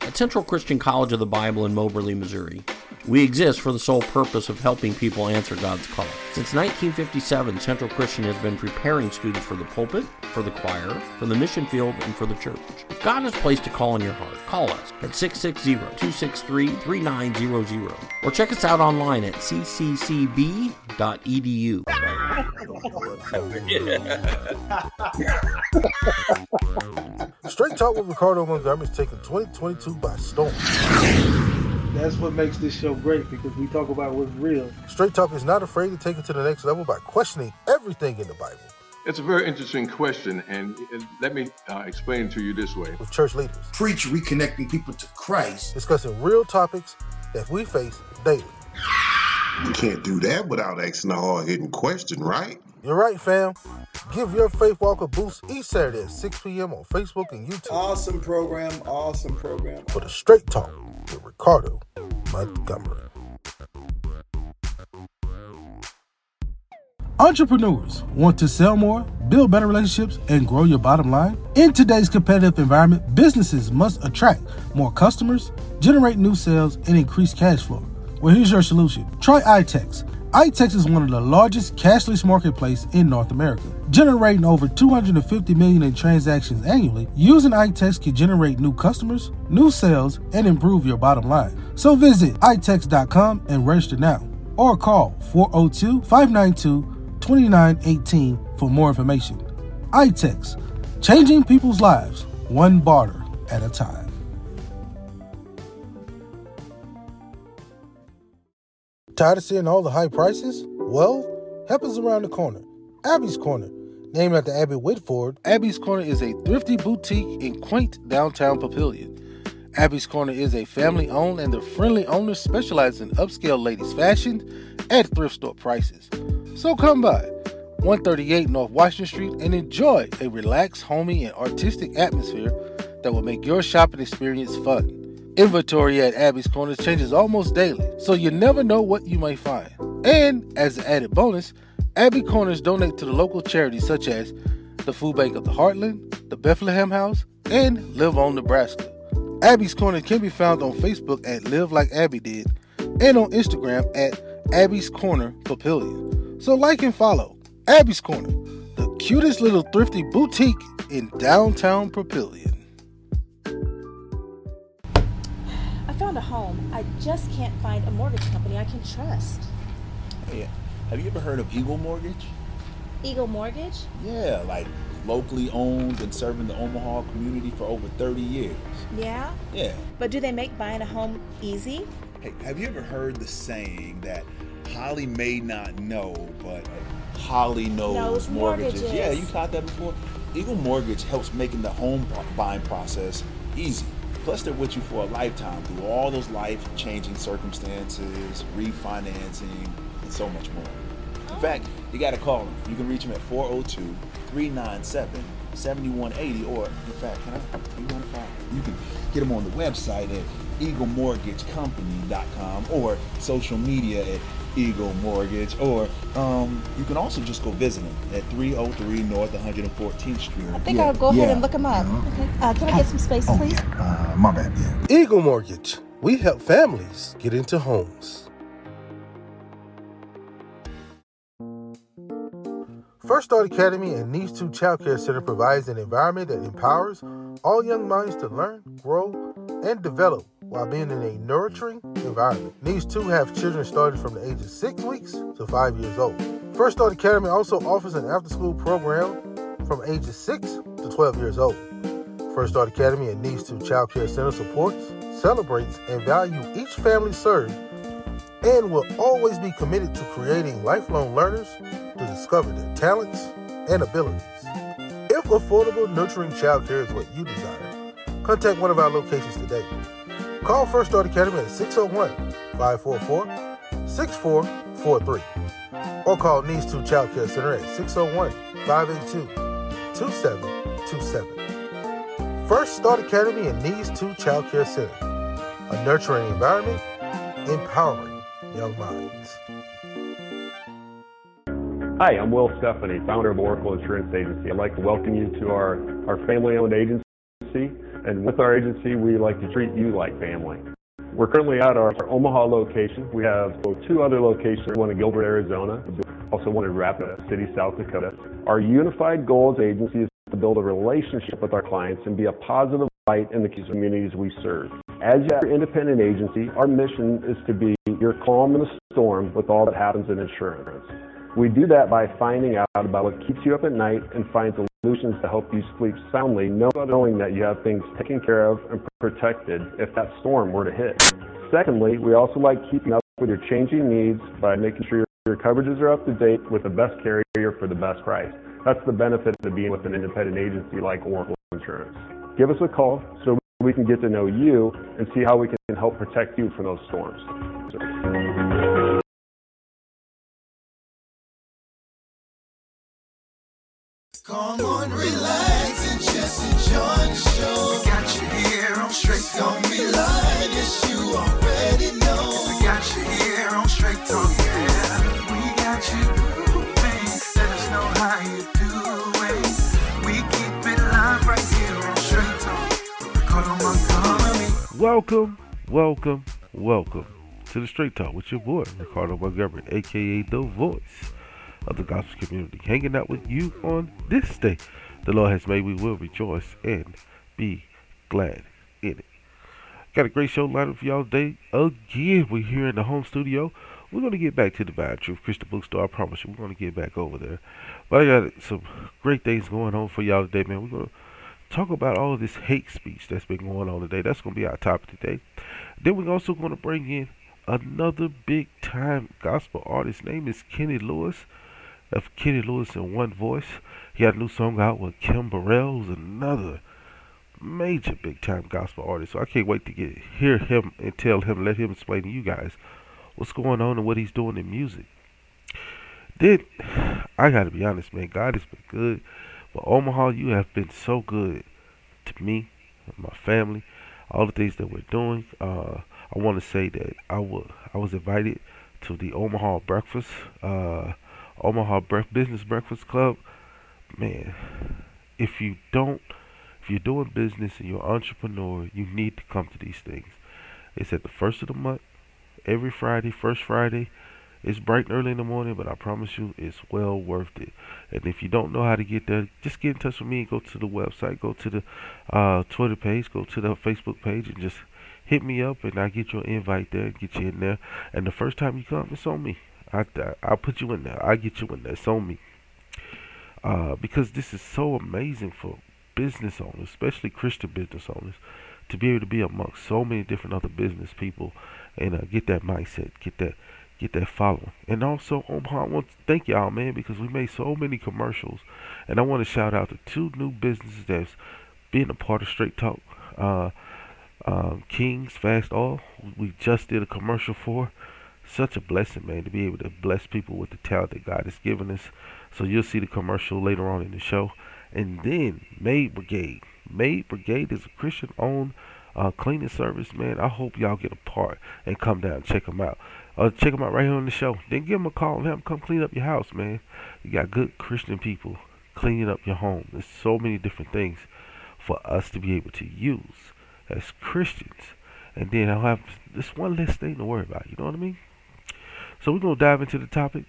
At Central Christian College of the Bible in Moberly, Missouri, we exist for the sole purpose of helping people answer God's call. Since 1957, Central Christian has been preparing students for the pulpit, for the choir, for the mission field, and for the church. If God has placed a call in your heart, call us at 660-263-3900 or check us out online at cccb.edu. Straight Talk with Ricardo Montgomery is taking 2022 by storm. That's what makes this show great because we talk about what's real. Straight Talk is not afraid to take it to the next level by questioning everything in the Bible It's a very interesting question, and let me uh, explain it to you this way. with church leaders, preach reconnecting people to Christ. discussing real topics that we face daily. You can't do that without asking a hard hitting question, right? You're right, fam. Give your faith walk a boost each Saturday at 6 p.m. on Facebook and YouTube Awesome program, awesome program. for the Straight Talk with Ricardo Montgomery. Entrepreneurs want to sell more, build better relationships, and grow your bottom line? In today's competitive environment, businesses must attract more customers, generate new sales, and increase cash flow. Well, here's your solution. Try iTex. iTex is one of the largest cashless marketplace in North America, generating over 250 million in transactions annually. Using iTex can generate new customers, new sales, and improve your bottom line. So visit itex.com and register now, or call 402-592-2918 for more information. iTex, changing people's lives one barter at a time. Tired of seeing all the high prices? Well, help around the corner. Abby's Corner. Named after Abby Whitford, Abby's Corner is a thrifty boutique in quaint downtown Papillion. Abby's Corner is a family owned and the friendly owners specialize in upscale ladies' fashion at thrift store prices. So come by 138 North Washington Street and enjoy a relaxed, homey, and artistic atmosphere that will make your shopping experience fun. Inventory at Abby's Corners changes almost daily, so you never know what you might find. And as an added bonus, Abby Corners donate to the local charities such as the Food Bank of the Heartland, the Bethlehem House, and Live On Nebraska. Abby's Corner can be found on Facebook at Live Like Abby Did and on Instagram at Abby's Corner Papillion. So like and follow Abby's Corner, the cutest little thrifty boutique in downtown Papillion. Found a home. I just can't find a mortgage company I can trust. Hey, have you ever heard of Eagle Mortgage? Eagle Mortgage? Yeah, like locally owned and serving the Omaha community for over 30 years. Yeah. Yeah. But do they make buying a home easy? Hey, have you ever heard the saying that Holly may not know, but Holly knows, Knows mortgages? mortgages. Yeah, you caught that before. Eagle Mortgage helps making the home buying process easy. Plus, they're with you for a lifetime through all those life-changing circumstances, refinancing, and so much more. In fact, you got to call them. You can reach them at 402-397-7180, or in fact, can I? You want to? You can get them on the website at eaglemortgagecompany.com or social media at Eagle Mortgage, or um, you can also just go visit them at 303 North 114th Street. I think I'll go ahead and look them up. Okay. Uh, can I get some space, please? Uh, my bad, yeah. Eagle Mortgage. We help families get into homes. First Start Academy and Needs 2 Child Care Center provides an environment that empowers all young minds to learn, grow, and develop while being in a nurturing environment. Needs 2 have children starting from the age of 6 weeks to 5 years old. First Start Academy also offers an after school program from ages 6 to 12 years old. First Start Academy and Needs 2 Child Care Center supports, celebrates, and value each family served and will always be committed to creating lifelong learners to discover their talents and abilities. If affordable, nurturing childcare is what you desire, contact one of our locations today. Call First Start Academy at 601 544 6443 or call Needs 2 Child Care Center at 601 582 2727. First Start Academy and Needs 2 Child Care Center, a nurturing environment, empowering young minds. Hi, I'm Will Stephanie, founder of Oracle Insurance Agency. I'd like to welcome you to our, our family owned agency. And with our agency, we like to treat you like family. We're currently at our, Omaha location. We have two other locations, one in Gilbert, Arizona, also one in Rapid City, South Dakota. Our unified goal as agency is to build a relationship with our clients and be a positive light in the communities we serve. As your independent agency, our mission is to be your calm in the storm with all that happens in insurance. We do that by finding out about what keeps you up at night and find solutions to help you sleep soundly, knowing that you have things taken care of and protected if that storm were to hit. Secondly, we also like keeping up with your changing needs by making sure your coverages are up to date with the best carrier for the best price. That's the benefit of being with an independent agency like Oracle Insurance. Give us a call so we can get to know you and see how we can help protect you from those storms. Come on, relax and just enjoy the show. We got you here on Straight Talk. Don't be lying, yes, you already know. We got you here on Straight Talk, yeah. We got you. Let us know how you doing. We keep it live right here on Straight Talk. Ricardo Montgomery. Welcome, welcome, welcome to the Straight Talk with your boy, Ricardo Montgomery, aka The Voice of the gospel community, hanging out with you on this day. The Lord has made, we will rejoice and be glad in it. Got a great show lined up for y'all today. Again, we're here in the home studio. We're going to get back to the Vine Truth Christian Bookstore. I promise you, we're going to get back over there. But I got some great things going on for y'all today, man. We're going to talk about all this hate speech that's been going on today. That's going to be our topic today. Then we're also going to bring in another big time gospel artist. His name is Kenny Lewis of Kenny Lewis in one voice. He had a new song out with Kim Burrell, who's another major big time gospel artist. So I can't wait to get hear him and tell him, let him explain to you guys what's going on and what he's doing in music. Then I gotta be honest, man, God has been good. But Omaha, you have been so good to me and my family. All the things that we're doing. Uh, I want to say that I was I was invited to the Omaha breakfast. Uh, Omaha Business Breakfast Club, man, if you don't, if you're doing business and you're an entrepreneur, you need to come to these things. It's at the first of the month, every Friday, first Friday. It's bright and early in the morning, but I promise you, it's well worth it. And if you don't know how to get there, just get in touch with me go to the website, go to the uh, Twitter page, go to the Facebook page, and just hit me up, and I'll get you an invite there, and get you in there. And the first time you come, it's on me. I, I'll put you in there. I'll get you in there. It's on me. Uh, because this is so amazing for business owners, especially Christian business owners, to be able to be amongst so many different other business people and uh, get that mindset, get that, get that following. And also, Omaha, I want to thank y'all, man, because we made so many commercials, and I want to shout out to two new businesses that's being a part of Straight Talk. Uh, um, Kings Fast Oil. we just did a commercial for such a blessing, man, to be able to bless people with the talent that God has given us. So you'll see the commercial later on in the show. And then Maid Brigade. Maid Brigade is a Christian owned uh, cleaning service, man. I hope y'all get a part and come down and check them out. Uh, check them out right here on the show. Then give them a call and have them come clean up your house, man. You got good Christian people cleaning up your home. There's so many different things for us to be able to use as Christians. And then I'll have this one less thing to worry about. You know what I mean? So we're gonna dive into the topic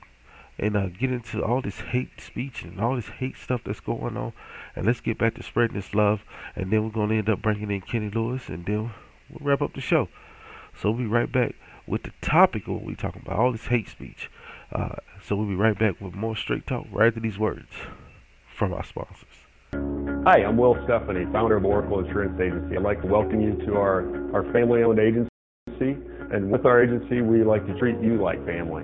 and uh, get into all this hate speech and all this hate stuff that's going on, and let's get back to spreading this love. And then we're gonna end up bringing in Kenny Lewis, and then we'll wrap up the show. So we'll be right back with the topic of what we're talking about, all this hate speech. Uh, so we'll be right back with more straight talk right after these words from our sponsors. Hi, I'm Will Stephanie, founder of Oracle Insurance Agency. I'd like to welcome you to our, our family owned agency. And with our agency, we like to treat you like family.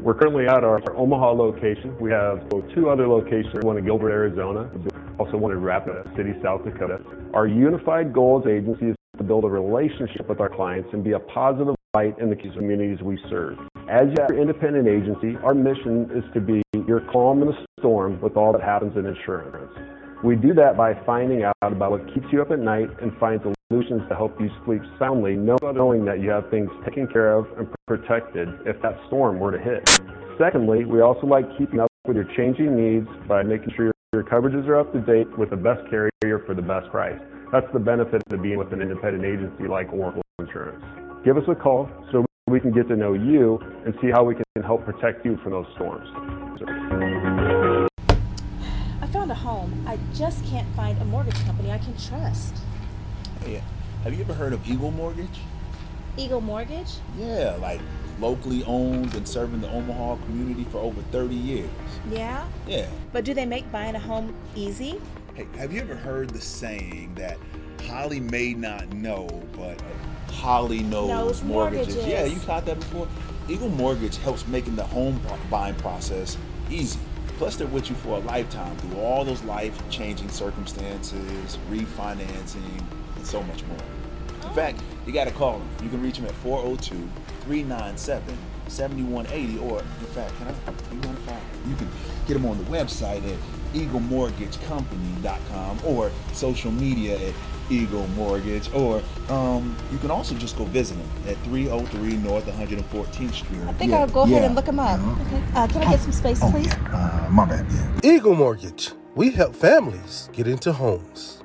We're currently at our, our Omaha location. We have two other locations, one in Gilbert, Arizona, also one in Rapid City, South Dakota. Our unified goal as agency is to build a relationship with our clients and be a positive light in the communities we serve. As your independent agency, our mission is to be your calm in the storm with all that happens in insurance. We do that by finding out about what keeps you up at night and find solutions to help you sleep soundly, knowing that you have things taken care of and protected if that storm were to hit. Secondly, we also like keeping up with your changing needs by making sure your coverages are up to date with the best carrier for the best price. That's the benefit of being with an independent agency like Oracle Insurance. Give us a call so we can get to know you and see how we can help protect you from those storms. I found a home. I just can't find a mortgage company I can trust. Hey, have you ever heard of Eagle Mortgage? Eagle Mortgage? Yeah, like locally owned and serving the Omaha community for over 30 years. Yeah? Yeah. But do they make buying a home easy? Hey, have you ever heard the saying that Holly may not know, but Holly knows, Knows mortgages? mortgages. Yeah, you caught that before? Eagle Mortgage helps making the home buying process easy. Plus, they're with you for a lifetime through all those life changing circumstances, refinancing, and so much more. In fact, you got to call them. You can reach them at 402 397 7180. Or, in fact, can I? You want to call? You can get them on the website at eaglemortgagecompany.com or social media at Eagle Mortgage. Or um, you can also just go visit them at 303 North 114th Street. I think I'll go ahead and look them up. Okay. Uh, can I get some space, please? Uh, my bad, yeah. Eagle Mortgage. We help families get into homes.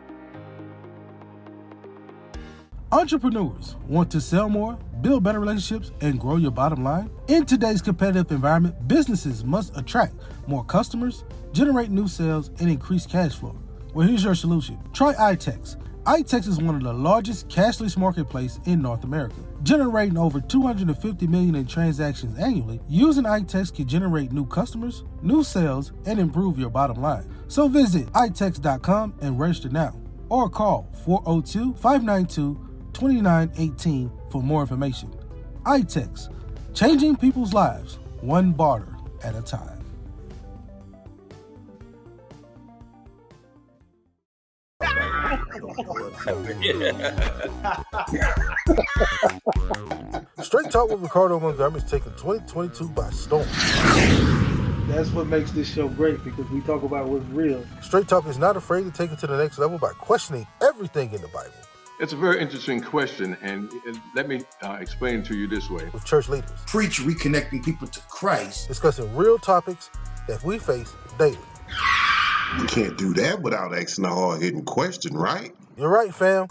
Entrepreneurs want to sell more, build better relationships, and grow your bottom line? In today's competitive environment, businesses must attract more customers, generate new sales, and increase cash flow. Well, here's your solution. Try iTex. iTex is one of the largest cashless marketplace in North America, generating over 250 million in transactions annually. Using iTex can generate new customers, new sales, and improve your bottom line. So visit itex.com and register now, or call 402 592 2918 for more information. iTex, changing people's lives one barter at a time. Straight Talk with Ricardo Montgomery is taking 2022 by storm. That's what makes this show great because we talk about what's real. Straight Talk is not afraid to take it to the next level by questioning everything in the Bible It's a very interesting question, and let me uh, explain to you this way. with church leaders, Preach reconnecting people to Christ. discussing real topics that we face daily. You can't do that without asking a hard hitting question, right? You're right, fam.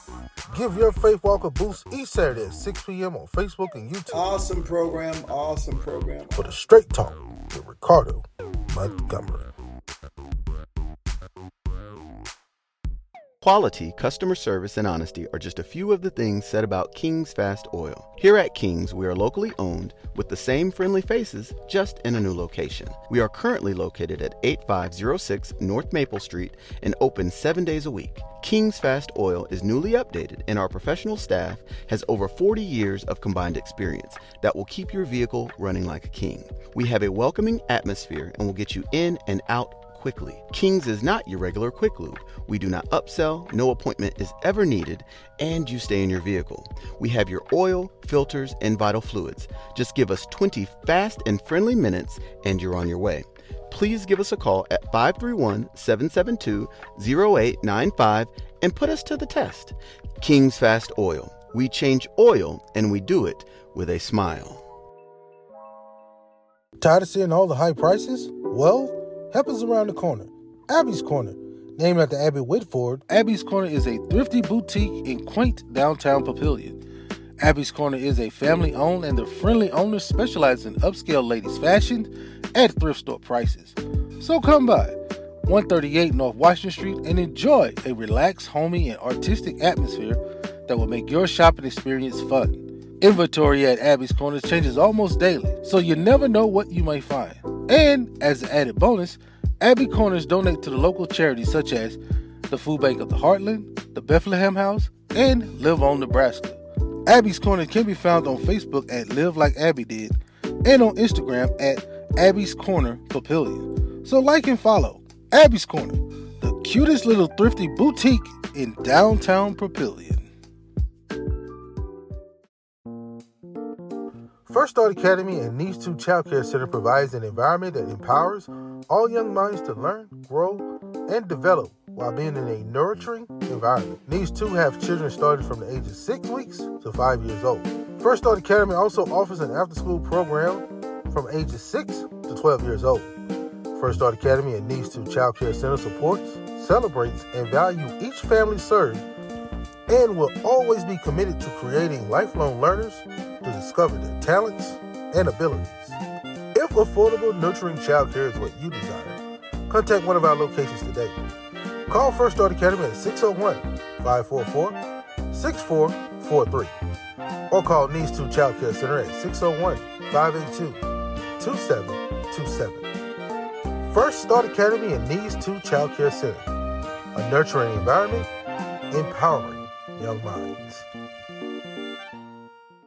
Give your faith walk a boost each Saturday at 6 p.m. on Facebook and YouTube Awesome program. Awesome program. for the Straight Talk with Ricardo Montgomery. Quality, customer service, and honesty are just a few of the things said about King's Fast Oil. Here at King's, we are locally owned with the same friendly faces, just in a new location. We are currently located at 8506 North Maple Street and open seven days a week. King's Fast Oil is newly updated, and our professional staff has over 40 years of combined experience that will keep your vehicle running like a king. We have a welcoming atmosphere and will get you in and out quickly. King's is not your regular quick lube. We do not upsell, no appointment is ever needed, and you stay in your vehicle. We have your oil, filters, and vital fluids. Just give us 20 fast and friendly minutes, and you're on your way. Please give us a call at 531 772 0895 and put us to the test. King's Fast Oil. We change oil and we do it with a smile. Tired of seeing all the high prices? Well, is around the corner. Abby's Corner. Named after Abby Whitford, Abby's Corner is a thrifty boutique in quaint downtown Papillion. Abby's Corner is a family owned and the friendly owners specialize in upscale ladies' fashion at thrift store prices. So come by 138 North Washington Street and enjoy a relaxed, homey, and artistic atmosphere that will make your shopping experience fun. Inventory at Abby's Corner changes almost daily, so you never know what you may find. And as an added bonus, Abby Corners donate to the local charities such as the Food Bank of the Heartland, the Bethlehem House, and Live On Nebraska. Abby's Corner can be found on Facebook at Live Like Abby Did and on Instagram at Abby's Corner Papillion. So like and follow Abby's Corner, the cutest little thrifty boutique in downtown Papillion. First Start Academy and Needs 2 Child Care Center provides an environment that empowers all young minds to learn, grow, and develop while being in a nurturing environment. Needs 2 have children starting from the age of 6 weeks to 5 years old. First Start Academy also offers an after school program from ages 6 to 12 years old. First Start Academy and Needs 2 Child Care Center supports, celebrates, and values each family served and will always be committed to creating lifelong learners to discover their talents and abilities. If affordable, nurturing childcare is what you desire, contact one of our locations today. Call First Start Academy at 601 544 6443 or call Needs 2 Child Care Center at 601 582 2727. First Start Academy and Needs 2 Child Care Center, a nurturing environment, empowering young minds.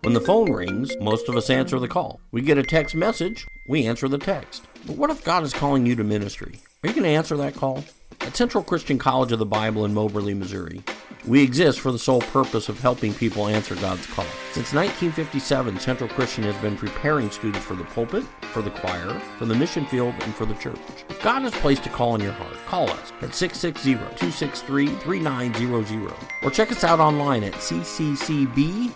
When the phone rings, most of us answer the call. We get a text message, we answer the text. But what if God is calling you to ministry? Are you going to answer that call? At Central Christian College of the Bible in Moberly, Missouri, we exist for the sole purpose of helping people answer God's call. Since 1957, Central Christian has been preparing students for the pulpit, for the choir, for the mission field, and for the church. If God has placed a call in your heart, call us at 660-263-3900 or check us out online at cccb.edu.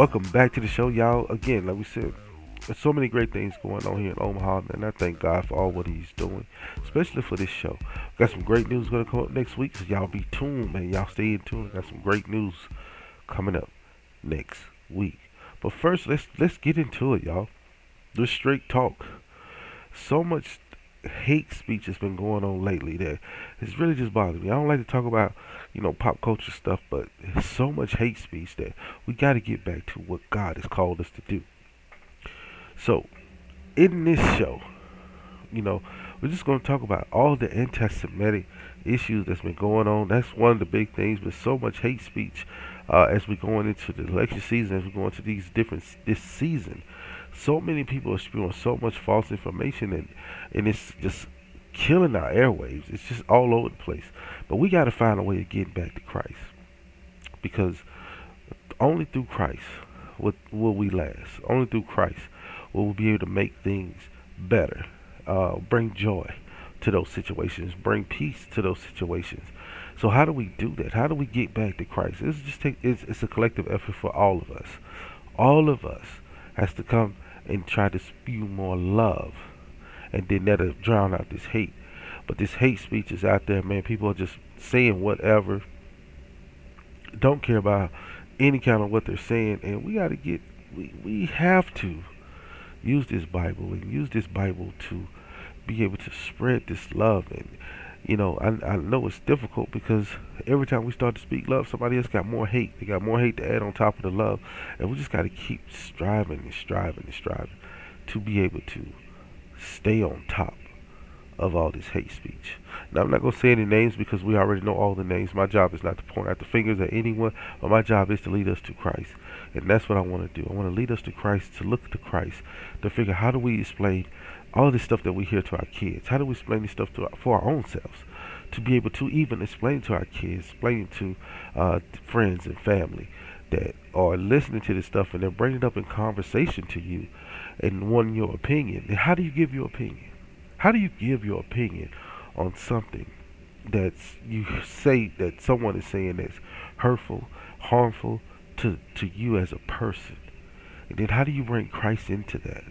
Welcome back to the show, y'all. Again, like we said, there's so many great things going on here in Omaha, and I thank God for all what He's doing, especially for this show. Got some great news going to come up next week, so y'all be tuned, man. Y'all stay in tune. Got some great news coming up next week. But first, let's let's get into it, y'all. The straight talk. So much hate speech has been going on lately that it's really just bothering me. I don't like to talk about, you know, pop culture stuff, but so much hate speech that we got to get back to what God has called us to do. So, in this show, you know, we're just going to talk about all the anti-Semitic issues that's been going on. That's one of the big things, but so much hate speech uh, as we're going into the election season, as we're going to these different this season so many people are spewing so much false information and and it's just killing our airwaves. It's just all over the place. But we got to find a way of getting back to Christ because only through Christ will, we last. Only through Christ will we be able to make things better, uh, bring joy to those situations, bring peace to those situations. So how do we do that? How do we get back to Christ? It's just take it's, it's a collective effort for all of us. All of us has to come and try to spew more love and then that'll drown out this hate. But this hate speech is out there, man. People are just saying whatever. Don't care about any kind of what they're saying. And we gotta get we, we have to use this Bible and use this Bible to be able to spread this love and you know, I, I know it's difficult because every time we start to speak love, somebody else got more hate. They got more hate to add on top of the love. And we just got to keep striving and striving and striving to be able to stay on top of all this hate speech. Now, I'm not going to say any names because we already know all the names. My job is not to point out the fingers at anyone, but my job is to lead us to Christ. And that's what I want to do. I want to lead us to Christ, to look to Christ, to figure how do we explain all this stuff that we hear to our kids? How do we explain this stuff to our, for our own selves? To be able to even explain to our kids, explain to uh, friends and family that are listening to this stuff and then bring it up in conversation to you and wanting your opinion. How do you give your opinion? How do you give your opinion on something that's you say that someone is saying that's hurtful, harmful to to you as a person? And then how do you bring Christ into that?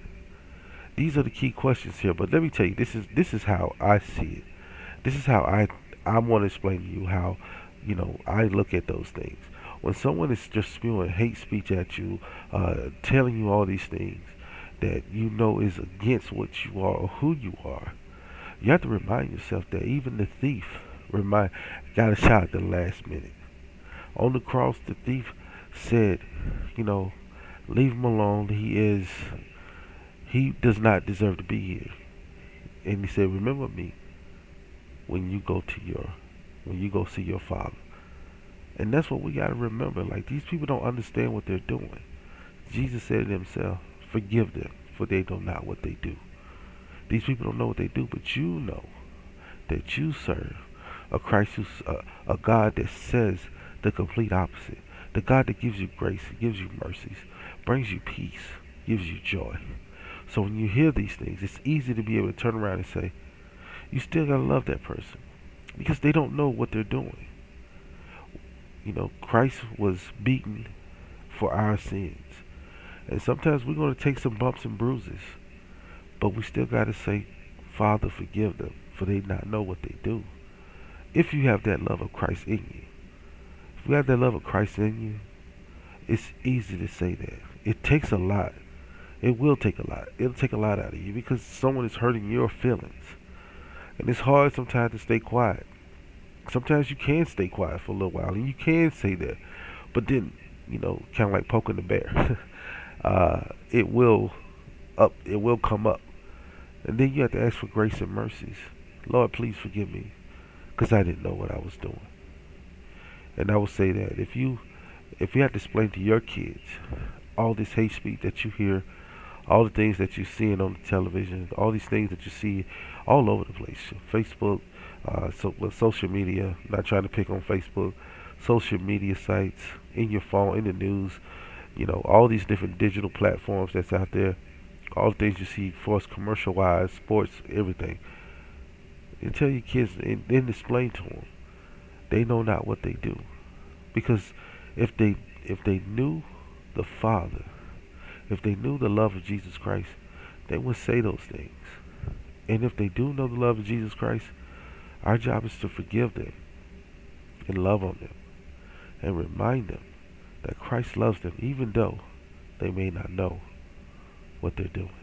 These are the key questions here. But let me tell you, this is this is how I see it. This is how I I want to explain to you how you know I look at those things. When someone is just spewing hate speech at you, uh, telling you all these things that you know is against what you are or who you are, you have to remind yourself that even the thief remind got a shot at the last minute. On the cross, the thief said, you know, leave him alone. He is he does not deserve to be here. And he said, Remember me when you go to your when you go see your father. And that's what we gotta remember. Like these people don't understand what they're doing. Jesus said to himself, Forgive them, for they know not what they do. These people don't know what they do, but you know that you serve a Christ who's a, a God that says the complete opposite. The God that gives you grace, gives you mercies, brings you peace, gives you joy. So when you hear these things, it's easy to be able to turn around and say, you still gotta love that person because they don't know what they're doing. You know, Christ was beaten for our sins. And sometimes we're going to take some bumps and bruises, but we still got to say, Father, forgive them, for they not know what they do. If you have that love of Christ in you, if you have that love of Christ in you, it's easy to say that. It takes a lot. It will take a lot. It'll take a lot out of you because someone is hurting your feelings. And it's hard sometimes to stay quiet. Sometimes you can stay quiet for a little while and you can say that. But then, you know, kind of like poking the bear. uh, it will up. It will come up, and then you have to ask for grace and mercies. Lord, please forgive me, because I didn't know what I was doing. And I will say that if you, if you have to explain to your kids all this hate speech that you hear, all the things that you're seeing on the television, all these things that you see all over the place, Facebook, uh, so, social media. Not trying to pick on Facebook, social media sites, in your phone, in the news you know, all these different digital platforms that's out there, all the things you see for us commercial wise, sports, everything. And tell your kids and then explain to them, they know not what they do, because if they if they knew the Father, if they knew the love of Jesus Christ, they would say those things. And if they do know the love of Jesus Christ, our job is to forgive them and love on them and remind them that Christ loves them even though they may not know what they're doing.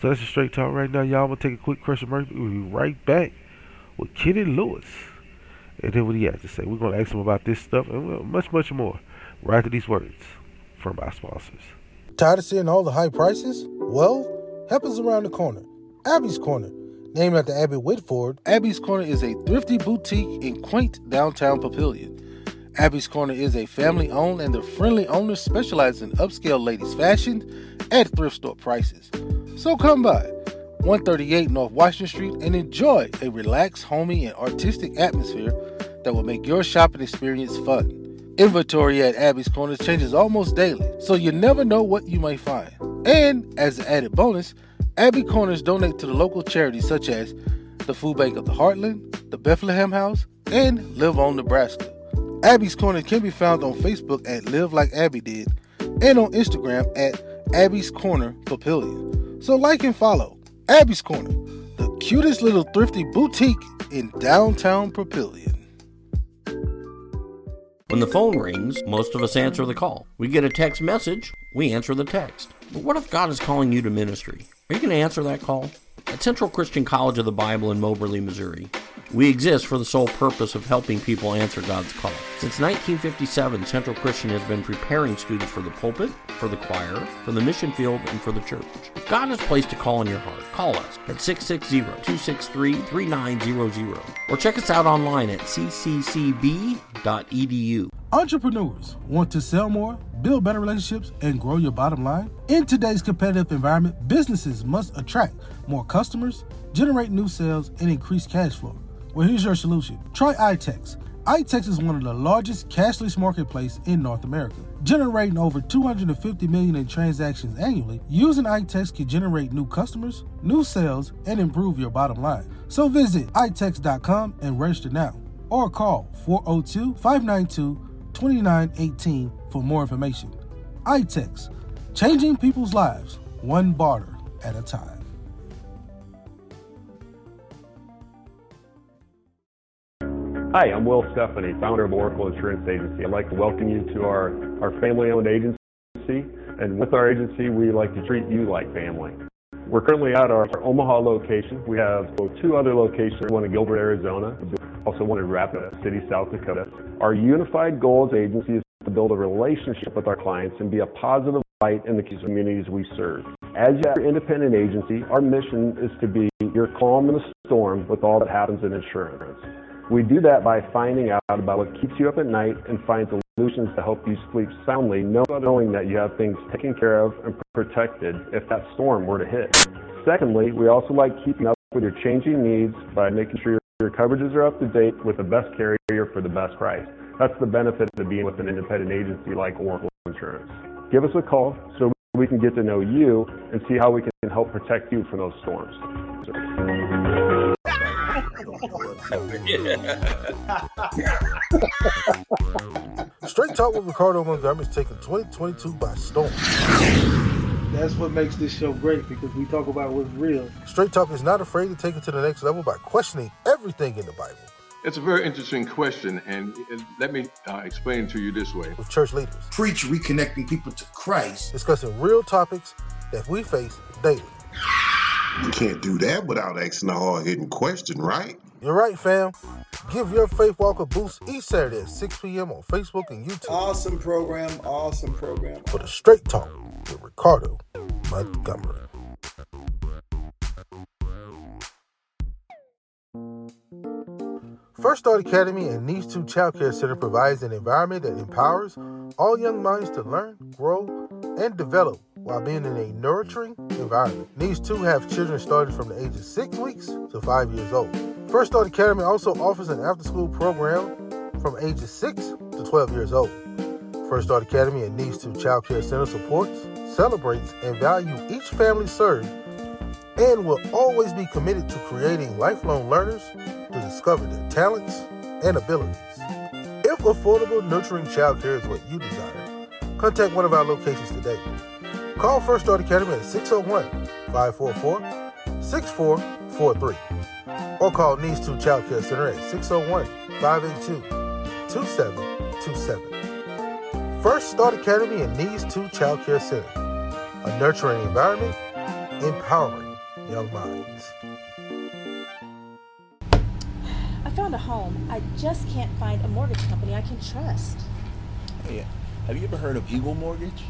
So that's a straight talk right now, y'all. I'm gonna take a quick question break. We'll be right back with Kenny Lewis. And then what he has to say. We're gonna ask him about this stuff and much, much more. Right to these words from our sponsors. Tired of seeing all the high prices? Well, help is around the corner. Abby's Corner. Named after Abby Whitford, Abby's Corner is a thrifty boutique in quaint downtown Papillion. Abby's Corner is a family owned and the friendly owners specialize in upscale ladies' fashion at thrift store prices. So come by 138 North Washington Street and enjoy a relaxed, homey, and artistic atmosphere that will make your shopping experience fun. Inventory at Abby's Corner changes almost daily, so you never know what you may find. And as an added bonus, Abby Corners donate to the local charities such as the Food Bank of the Heartland, the Bethlehem House, and Live On Nebraska. Abby's Corner can be found on Facebook at Live Like Abby Did and on Instagram at Abby's Corner Papillion. So like and follow Abby's Corner, the cutest little thrifty boutique in downtown Papillion. When the phone rings, most of us answer the call. We get a text message, we answer the text. But what if God is calling you to ministry? Are you going to answer that call? At Central Christian College of the Bible in Moberly, Missouri, we exist for the sole purpose of helping people answer God's call. Since 1957, Central Christian has been preparing students for the pulpit, for the choir, for the mission field, and for the church. If God has placed a call in your heart, call us at 660-263-3900 or check us out online at cccb.edu. Entrepreneurs want to sell more, build better relationships, and grow your bottom line? In today's competitive environment, businesses must attract more customers, generate new sales, and increase cash flow. Well, here's your solution. Try iTex. iTex is one of the largest cashless marketplace in North America, generating over 250 million in transactions annually. Using iTex can generate new customers, new sales, and improve your bottom line. So visit itex.com and register now, or call oh 402-592-2918 for more information. iTex, changing people's lives one barter at a time. Hi, I'm Will Stephanie, founder of Oracle Insurance Agency. I'd like to welcome you to our, our family owned agency. And with our agency, we like to treat you like family. We're currently at our, Omaha location. We have two other locations, one in Gilbert, Arizona, also one in Rapid City, South Dakota. Our unified goal as agency is to build a relationship with our clients and be a positive light in the communities we serve. As your independent agency, our mission is to be your calm in the storm with all that happens in insurance. We do that by finding out about what keeps you up at night and find solutions to help you sleep soundly, knowing that you have things taken care of and protected if that storm were to hit. Secondly, we also like keeping up with your changing needs by making sure your coverages are up to date with the best carrier for the best price. That's the benefit of being with an independent agency like Oracle Insurance. Give us a call so we can get to know you and see how we can help protect you from those storms. Straight Talk with Ricardo Montgomery is taking 2022 by storm. That's what makes this show great because we talk about what's real. Straight Talk is not afraid to take it to the next level by questioning everything in the Bible. It's a very interesting question, and let me uh, explain to you this way. With church leaders, Preach reconnecting people to Christ. discussing real topics that we face daily. You can't do that without asking a hard hitting question, right? You're right, fam. Give your faith walk a boost each Saturday at 6 p.m. on Facebook and YouTube Awesome program. Awesome program. for the Straight Talk with Ricardo Montgomery. First Start Academy and Needs 2 Child Care Center provides an environment that empowers all young minds to learn, grow, and develop while being in a nurturing environment. Needs 2 have children starting from the age of 6 weeks to 5 years old. First Start Academy also offers an after school program from ages 6 to 12 years old. First Start Academy and Needs 2 Child Care Center supports, celebrates, and values each family served and will always be committed to creating lifelong learners to discover their talents and abilities. If affordable, nurturing child care is what you desire, contact one of our locations today. Call First Start Academy at 601 544 6443 or call Needs 2 Child Care Center at 601 582 2727. First Start Academy and Needs 2 Child Care Center, a nurturing environment, empowering young minds. I found a home. I just can't find a mortgage company I can trust. Hey, have you ever heard of Eagle Mortgage?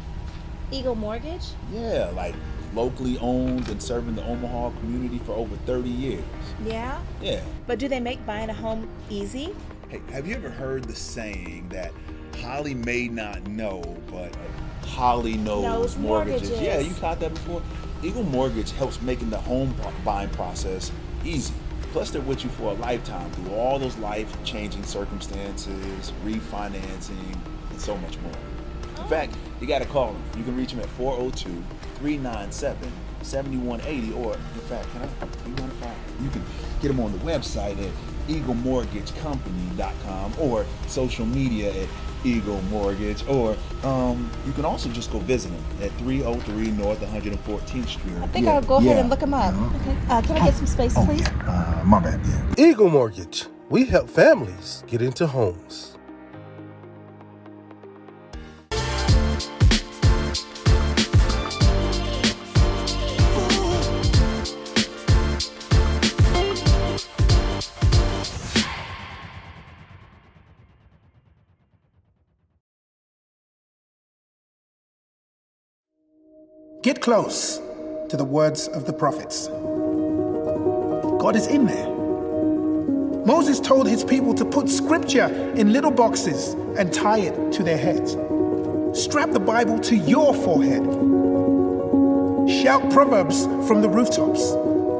Eagle Mortgage? Yeah, like locally owned and serving the Omaha community for over 30 years. Yeah? Yeah. But do they make buying a home easy? Hey, have you ever heard the saying that Holly may not know, but Holly knows, Knows mortgages? mortgages. Yeah, you caught that before? Eagle Mortgage helps making the home buying process easy. Plus, they're with you for a lifetime through all those life changing circumstances, refinancing, and so much more. In fact, you got to call them. You can reach them at 402 397 7180. Or, in fact, can I? You, want to find, you can get them on the website at eaglemortgagecompany.com or social media at Eagle Mortgage. Or um, you can also just go visit them at 303 North 114th Street. I think I'll go ahead and look them up. Okay. Uh, can I get some space, please? Uh, my bad, yeah. Eagle Mortgage. We help families get into homes. Close to the words of the prophets. God is in there. Moses told his people to put scripture in little boxes and tie it to their heads. Strap the Bible to your forehead. Shout proverbs from the rooftops.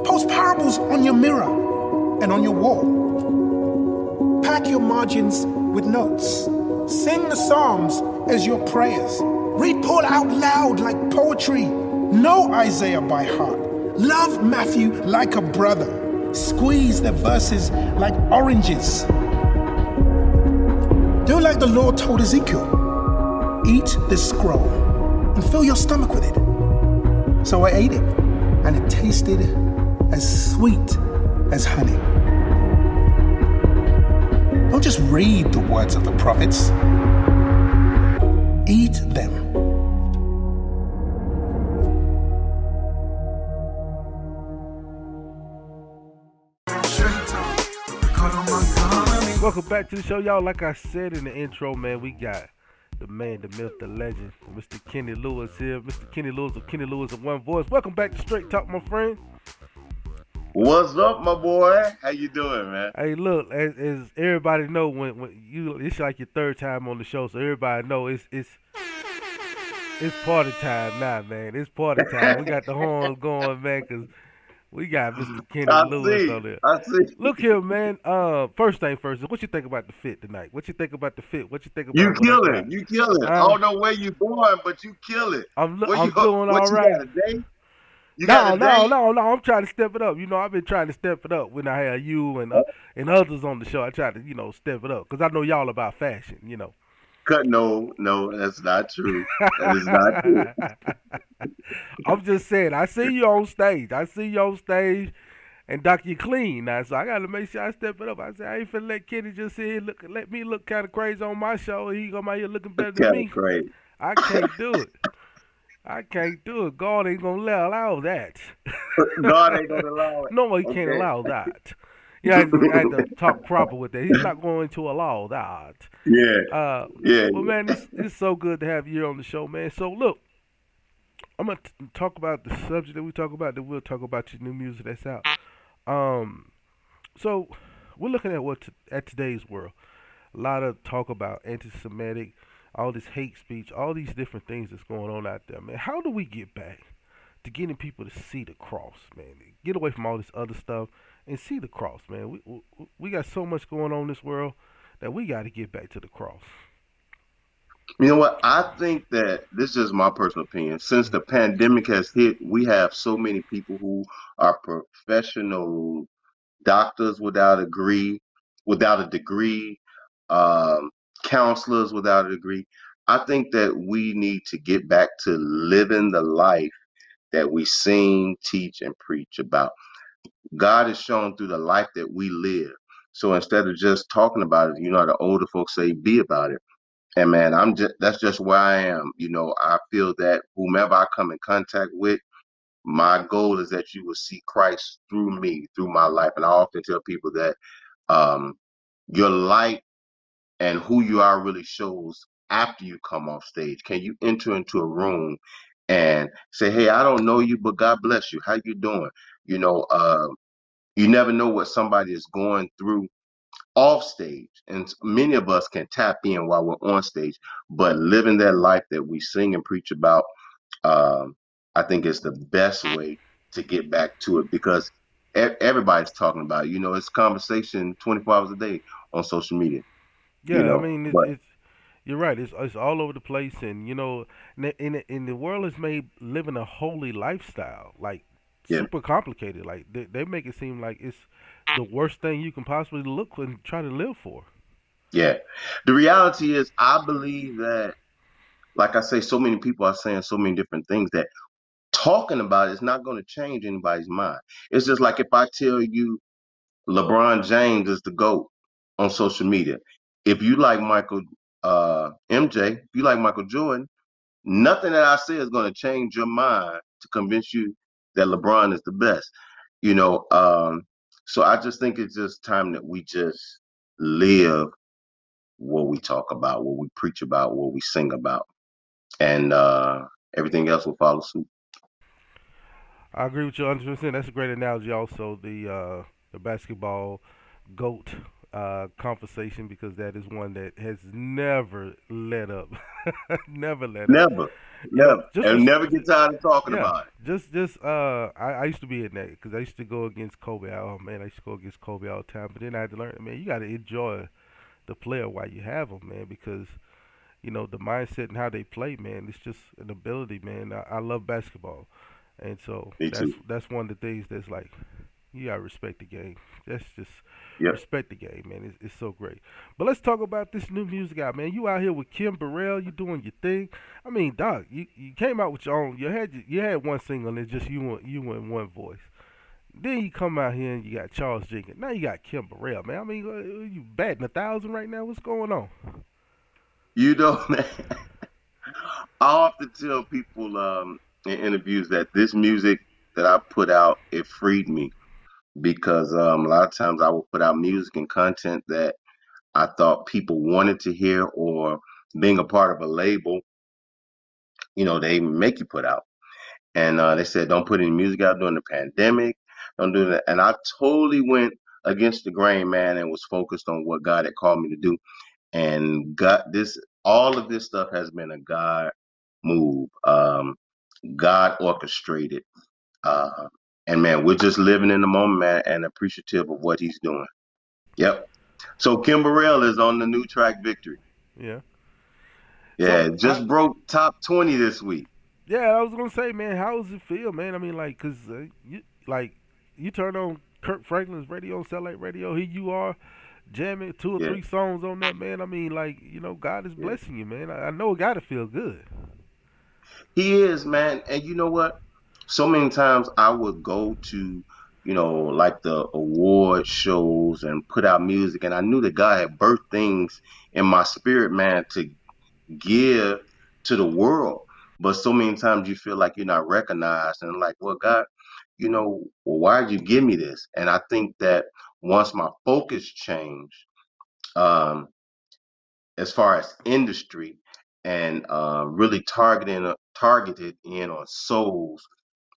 Post parables on your mirror and on your wall. Pack your margins with notes. Sing the Psalms as your prayers. Read Paul out loud like poetry. Know Isaiah by heart. Love Matthew like a brother. Squeeze the verses like oranges. Do like the Lord told Ezekiel eat this scroll and fill your stomach with it. So I ate it, and it tasted as sweet as honey. Don't just read the words of the prophets, eat them. Welcome back to the show, y'all. Like I said in the intro, man, we got the man, the myth, the legend, Mr. Kenny Lewis here. Mr. Kenny Lewis of Kenny Lewis of One Voice. Welcome back to Straight Talk, my friend. What's up, my boy? How you doing, man? Hey, look, as, as everybody know, when when you it's like your third time on the show, so everybody know it's it's it's party time now, man. It's party time. We got the horns going, man, cause we got Mr. Kenny I Lewis see. on there. I see. Look here, man. Uh, first thing first, what you think about the fit tonight? What you think about the fit? What you think about You kill it. You kill it. I Um, don't know where you going, but you kill it. I'm, What I'm you- doing what all you got, a day? You no, no, no, no. I'm trying to step it up. You know, I've been trying to step it up when I had you and uh, and others on the show. I try to, you know, step it up because I know y'all about fashion. You know. Cut. No, no, that's not true. That is not true. I'm just saying. I see you on stage. I see you on stage, and Doc, you clean now. So I got to make sure I step it up. I say I ain't finna let Kenny just sit here look, let me look kind of crazy on my show. He come out here looking better than me. crazy. I can't do it. I can't do it. God ain't gonna let allow that. God ain't gonna allow it. No, he can't allow that. Yeah, I, to, had to talk proper with that. He's not going to allow that. Yeah. Uh, Yeah. Well, man, it's, it's so good to have you here on the show, man. So, look, I'm going to talk about the subject that we talk about, then we'll talk about your new music that's out. Um, so, we're looking at what t- at today's world. A lot of talk about anti-Semitic, all this hate speech, all these different things that's going on out there, man. How do we get back to getting people to see the cross, man? Get away from all this other stuff and see the cross, man. We we, we got so much going on in this world that we got to get back to the cross. You know what? I think that this is my personal opinion. Since the pandemic has hit, we have so many people who are professional doctors without a degree, without a degree, um, counselors without a degree. I think that we need to get back to living the life that we sing, teach, and preach about. God is shown through the life that we live. So instead of just talking about it, you know, the older folks say, be about it. And man, I'm just that's just where I am. You know, I feel that whomever I come in contact with, my goal is that you will see Christ through me, through my life. And I often tell people that um, your light and who you are really shows after you come off stage. Can you enter into a room and say, "Hey, I don't know you, but God bless you. How you doing?" You know, uh, you never know what somebody is going through off stage, and many of us can tap in while we're on stage. But living that life that we sing and preach about, um, I think is the best way to get back to it because e- everybody's talking about. it. You know, it's conversation 24 hours a day on social media. Yeah, you know, I mean, it's, but- it's you're right. It's it's all over the place, and you know, in, the- and, the- the world is made living a holy lifestyle like Yeah. super complicated. Like they, they make it seem like it's the worst thing you can possibly look and try to live for. Yeah. The reality is, I believe that, like I say, so many people are saying so many different things that talking about it is not going to change anybody's mind. It's just like if I tell you LeBron James is the GOAT on social media. If you like Michael uh, MJ, if you like Michael Jordan, nothing that I say is going to change your mind to convince you that LeBron is the best. You know, um, so I just think it's just time that we just live what we talk about, what we preach about, what we sing about, and uh, everything else will follow suit. I agree with you 100. percent That's a great analogy. Also, the uh, the basketball goat uh, conversation because that is one that has never let up, never let up. Never, never, and never get tired of talking Yeah, about it. Just, just, uh, I, I used to be in that because I used to go against Kobe. Oh man, I used to go against Kobe all the time. But then I had to learn, man, you got to enjoy the player while you have them, man, because you know the mindset and how they play, man. It's just an ability, man. I, I love basketball, and so Me that's too. that's one of the things that's like you gotta respect the game. That's just Yep. respect the game, man. It's, it's so great. But let's talk about this new music out, man. You out here with Kim Burrell, you doing your thing. I mean, Doc, you, you came out with your own. You had you had one single, and it's just you you and one voice. Then you come out here and you got Charles Jenkins. Now you got Kim Burrell, man. I mean, uh, you batting a thousand right now. What's going on? You know, man. I often tell people um, in interviews that this music that I put out it freed me because um, a lot of times I will put out music and content that I thought people wanted to hear or being a part of a label, you know, they make you put out. And uh, they said, don't put any music out during the pandemic. Don't do that. And I totally went against the grain, man, and was focused on what God had called me to do. And God, this, all of this stuff has been a God move. Um, God orchestrated. Uh, and man, we're just living in the moment, man, and appreciative of what He's doing. Yep. So Kim Burrell is on the new track Victory. Yeah. Yeah, So, just I- broke top 20 this week. Yeah, I was gonna say, man, how does it feel, man? I mean, like, cause uh, you like you turn on Kirk Franklin's radio, Satellite Radio, here you are, jamming two or Yeah. three songs on that, man. I mean, like, you know, God is blessing you, man. I, I know it gotta feel good. He is, man. And you know what? So many times I would go to, you know, like the award shows and put out music, and I knew that God had birthed things in my spirit, man, to give to the world. But so many times you feel like you're not recognized, and like, well, God, you know, well, why did you give me this? And I think that once my focus changed, um, as far as industry and uh, really targeting targeted in on souls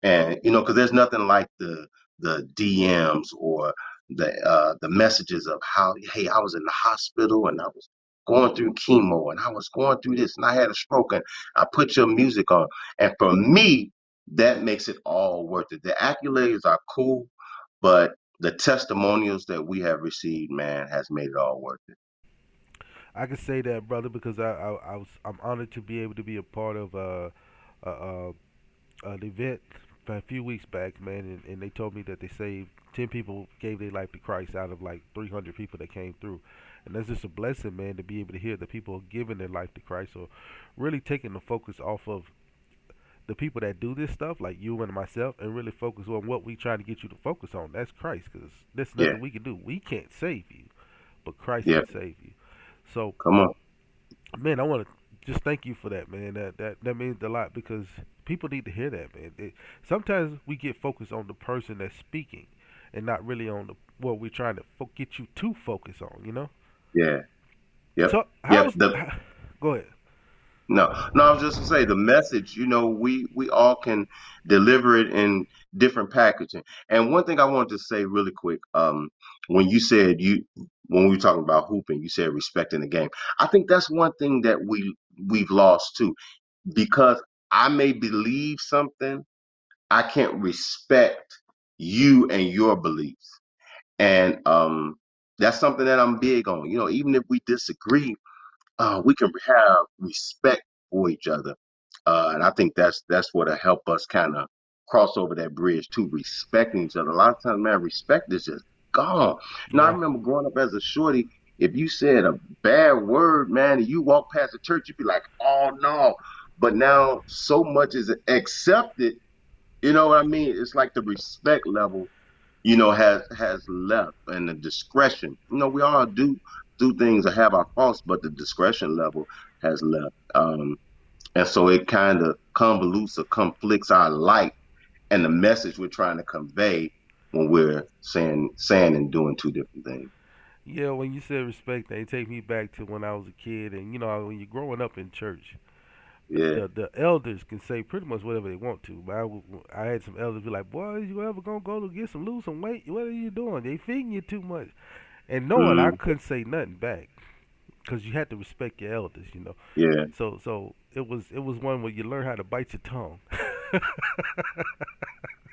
and you know because there's nothing like the the DMs or the uh, the messages of how hey I was in the hospital and I was going through chemo and I was going through this and I had a stroke and I put your music on. And for me that makes it all worth it. The accolades are cool but the testimonials that we have received man has made it all worth it. I can say that, brother, because I, I, I was I'm honored to be able to be a part of uh, uh, uh, an event a few weeks back, man, and, and they told me that they saved ten people gave their life to Christ out of like 300 people that came through, and that's just a blessing, man, to be able to hear that people are giving their life to Christ, or really taking the focus off of the people that do this stuff, like you and myself, and really focus on what we trying to get you to focus on. That's Christ, because there's nothing Yeah. we can do. We can't save you, but Christ Yeah. can save you. So come on man, I want to just thank you for that, man. That that that means a lot because people need to hear that, man. It, sometimes we get focused on the person that's speaking, and not really on the what we're trying to fo- get you to focus on. You know. yeah yep So yeah how's the go ahead. No, no, I was just gonna say the message, you know, we we all can deliver it in different packaging. And one thing I wanted to say really quick, um, when you said you when we were talking about hooping, you said respecting the game. I think that's one thing that we we've lost too. Because I may believe something, I can't respect you and your beliefs. And um that's something that I'm big on. You know, even if we disagree, uh, we can have respect for each other, uh, and I think that's that's what'll help us kind of cross over that bridge to respecting each other. A lot of times, man, respect is just gone. Now, I remember growing up as a shorty. If you said a bad word, man, and you walk past the church, you'd be like, "Oh no!" But now, so much is accepted. You know what I mean? It's like the respect level you know, has has left and the discretion. You know, we all do do things or have our faults, but the discretion level has left. Um, and so it kind of convolutes or conflicts our light and the message we're trying to convey when we're saying saying and doing two different things. Yeah, when you said respect, they take me back to when I was a kid, and you know, when you're growing up in church, Yeah. the, the elders can say pretty much whatever they want to. But I, I had some elders be like, "Boy, you ever gonna go to get some lose some weight? What are you doing? They feeding you too much." And knowing I Mhm. couldn't say nothing back, because you had to respect your elders, you know. Yeah. So so it was it was one where you learn how to bite your tongue.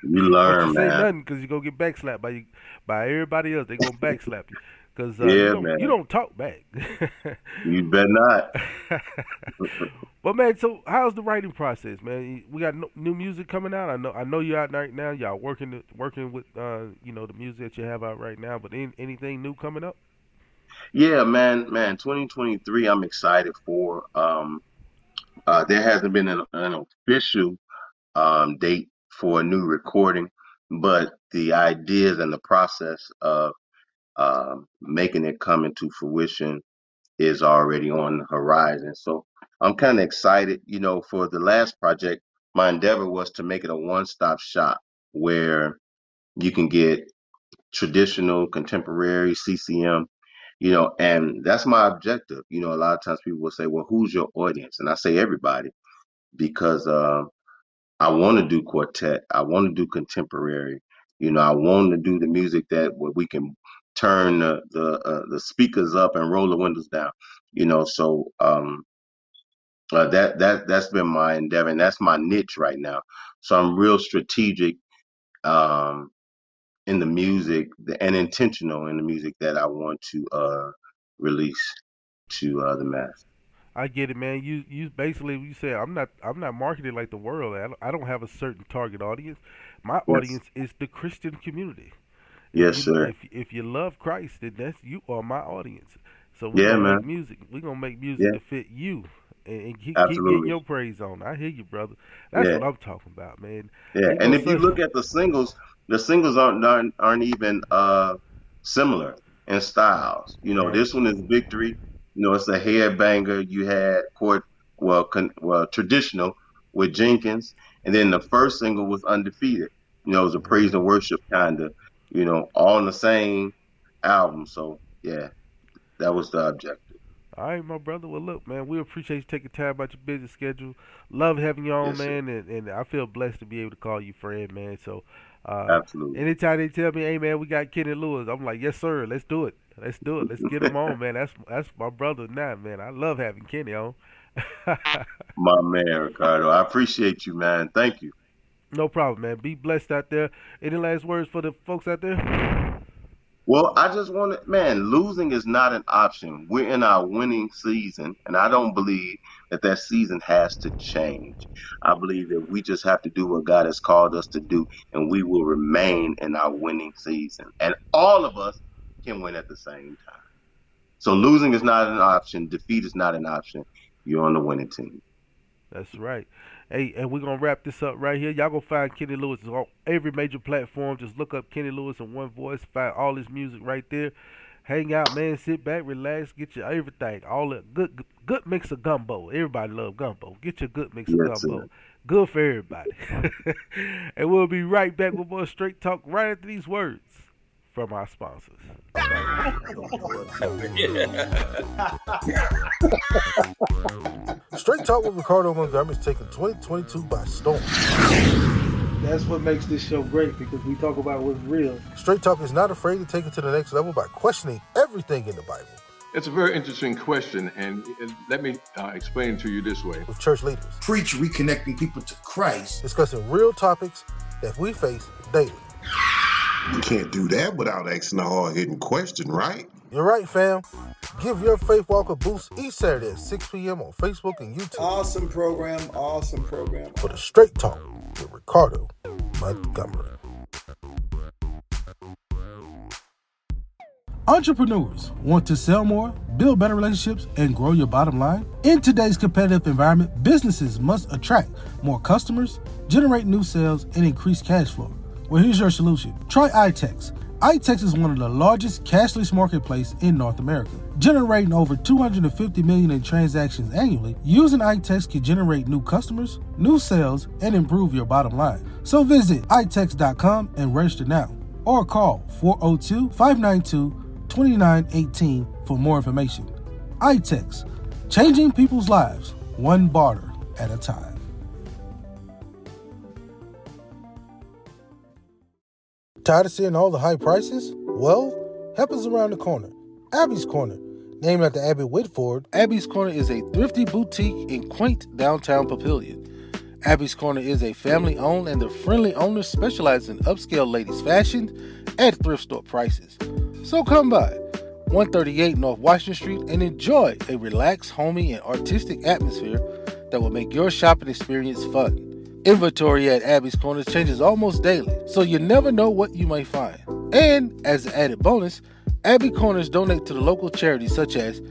You learn, you say nothing because you go get backslapped by you, by everybody else. They gonna backslap you because uh, Yeah, you, don't, man. you don't talk back. You better not. But man, so how's the writing process, man? We got no, new music coming out. I know, I know you're out right now. Y'all working, working with, uh, you know, the music that you have out right now. But any, anything new coming up? Yeah, man, man. 2023, I'm excited for. Um, uh, there hasn't been an, an official um, date for a new recording, but the ideas and the process of um making it come into fruition is already on the horizon. So I'm kind of excited. You know, for the last project, my endeavor was to make it a one-stop shop where you can get traditional, contemporary, CCM, You know, and that's my objective. You know, a lot of times people will say, "Well, who's your audience?" And I say everybody because uh, I want to do quartet. I want to do contemporary. You know, I want to do the music that we can turn the the, uh, the speakers up and roll the windows down. You know, so um, uh, that that that's been my endeavor, and that's my niche right now. So I'm real strategic um, in the music and intentional in the music that I want to uh, release to uh, the mass. I get it, man. You you basically you say I'm not I'm not marketed like the world. I don't, I don't have a certain target audience. My Yes. audience is the Christian community. Yes, sir. If if you love Christ, then that's you are my audience. So we're Yeah, gonna man. make music. We're gonna make music Yeah. to fit you and, and keep, keep getting your praise on. I hear you, brother. That's Yeah. what I'm talking about, man. Yeah, and if you look at the singles, the singles aren't aren't, aren't even uh, similar in styles. You know, Right. this one is Victory. You know, it's a headbanger. You had court, well, con, well, traditional with Jenkins, and then the first single was Undefeated. You know, it was a praise and worship kind of, you know, all on the same album. So yeah, that was the objective. All right, my brother. Well, look, man, we appreciate you taking time out your busy schedule. Love having you on, Yes, sir. man, and, and I feel blessed to be able to call you friend, man. So, uh, Absolutely. anytime they tell me, "Hey, man, we got Kenny Lewis," I'm like, "Yes, sir. Let's do it. Let's do it. Let's get him on, man. That's that's my brother now, man. I love having Kenny on." My man, Ricardo. I appreciate you, man. Thank you. No problem, man. Be blessed out there. Any last words for the folks out there? Well, I just want to, man, losing is not an option. We're in our winning season, and I don't believe that that season has to change. I believe that we just have to do what God has called us to do, and we will remain in our winning season. And all of us can win at the same time. So losing is not an option. Defeat is not an option. You're on the winning team. That's right. Hey, and we're gonna wrap this up right here. Y'all gonna find Kenny Lewis on every major platform. Just look up Kenny Lewis in one voice. Find all his music right there. Hang out, man. Sit back, relax, get your everything. All that good, good, mix of gumbo. Everybody love gumbo. Get your good mix of gumbo. Good for everybody. and we'll be right back with more straight talk right after these words from our sponsors. Straight Talk with Ricardo Montgomery is taking 2022 by storm. That's what makes this show great because we talk about what's real. Straight Talk is not afraid to take it to the next level by questioning everything in the Bible It's a very interesting question, and let me uh, explain to you this way. with church leaders, Preach reconnecting people to Christ. discussing real topics that we face daily. You can't do that without asking a hard hitting question, right? You're right, fam. Give your faith walk a boost each Saturday at 6 p.m. on Facebook and YouTube Awesome program. Awesome program. for the Straight Talk with Ricardo Montgomery. Entrepreneurs want to sell more, build better relationships, and grow your bottom line? In today's competitive environment, businesses must attract more customers, generate new sales, and increase cash flow. Well, here's your solution. Try iTex. iTex is one of the largest cashless marketplace in North America, generating over 250 million in transactions annually. Using iTex can generate new customers, new sales, and improve your bottom line. So visit itex.com and register now, or call 402-592-2918 for more information. iTex, changing people's lives one barter at a time. Tired of seeing all the high prices? Well, help is around the corner. Abby's Corner. Named after Abby Whitford, Abby's Corner is a thrifty boutique in quaint downtown Papillion. Abby's Corner is a family owned and the friendly owners specialize in upscale ladies' fashion at thrift store prices. So come by 138 North Washington Street and enjoy a relaxed, homey, and artistic atmosphere that will make your shopping experience fun. Inventory at Abby's Corners changes almost daily, so you never know what you may find. And as an added bonus, Abby Corners donate to the local charities such as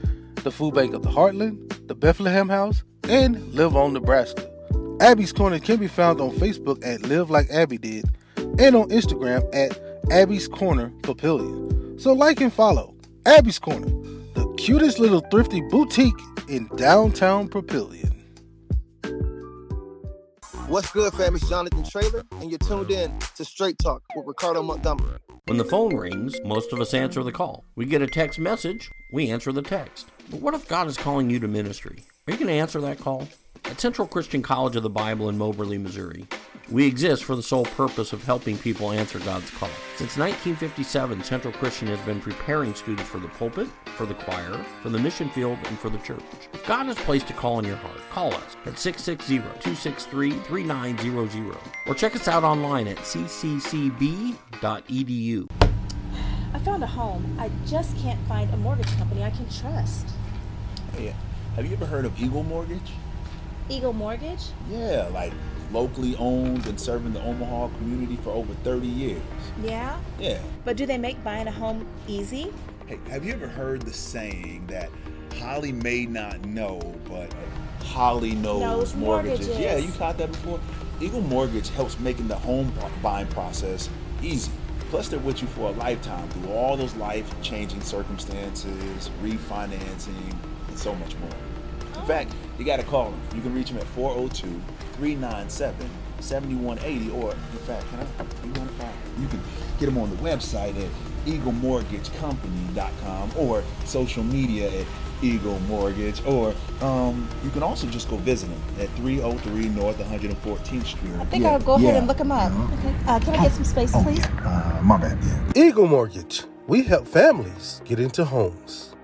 the Food Bank of the Heartland, the Bethlehem House, and Live On Nebraska. Abby's Corner can be found on Facebook at Live Like Abby Did and on Instagram at Abby's Corner Papillion. So like and follow Abby's Corner, the cutest little thrifty boutique in downtown Papillion. What's good, fam? It's Jonathan Trailer, and you're tuned in to Straight Talk with Ricardo Montgomery. When the phone rings, most of us answer the call. We get a text message, we answer the text. But what if God is calling you to ministry? Are you going to answer that call? At Central Christian College of the Bible in Moberly, Missouri, we exist for the sole purpose of helping people answer God's call. Since 1957, Central Christian has been preparing students for the pulpit, for the choir, for the mission field, and for the church. If God has placed a call in your heart, call us at 660-263-3900 or check us out online at cccb.edu. I found a home. I just can't find a mortgage company I can trust. Oh, hey, have you ever heard of Eagle Mortgage? Eagle Mortgage? Yeah, like locally owned and serving the Omaha community for over 30 years. Yeah? Yeah. But do they make buying a home easy? Hey, have you ever heard the saying that Holly may not know, but Holly knows, Knows mortgages? mortgages. Yeah, you caught that before? Eagle Mortgage helps making the home buying process easy. Plus, they're with you for a lifetime through all those life changing circumstances, refinancing, and so much more. In oh. fact, you got to call them. You can reach them at 402 397 7180, or in fact, can I? You, want to find, you can get them on the website at eaglemortgagecompany.com or social media at Eagle Mortgage, or um, you can also just go visit them at 303 North 114th Street. I think I'll go ahead and look them up. Okay. Uh, can I get some space, please? Uh, my bad, yeah. Eagle Mortgage. We help families get into homes.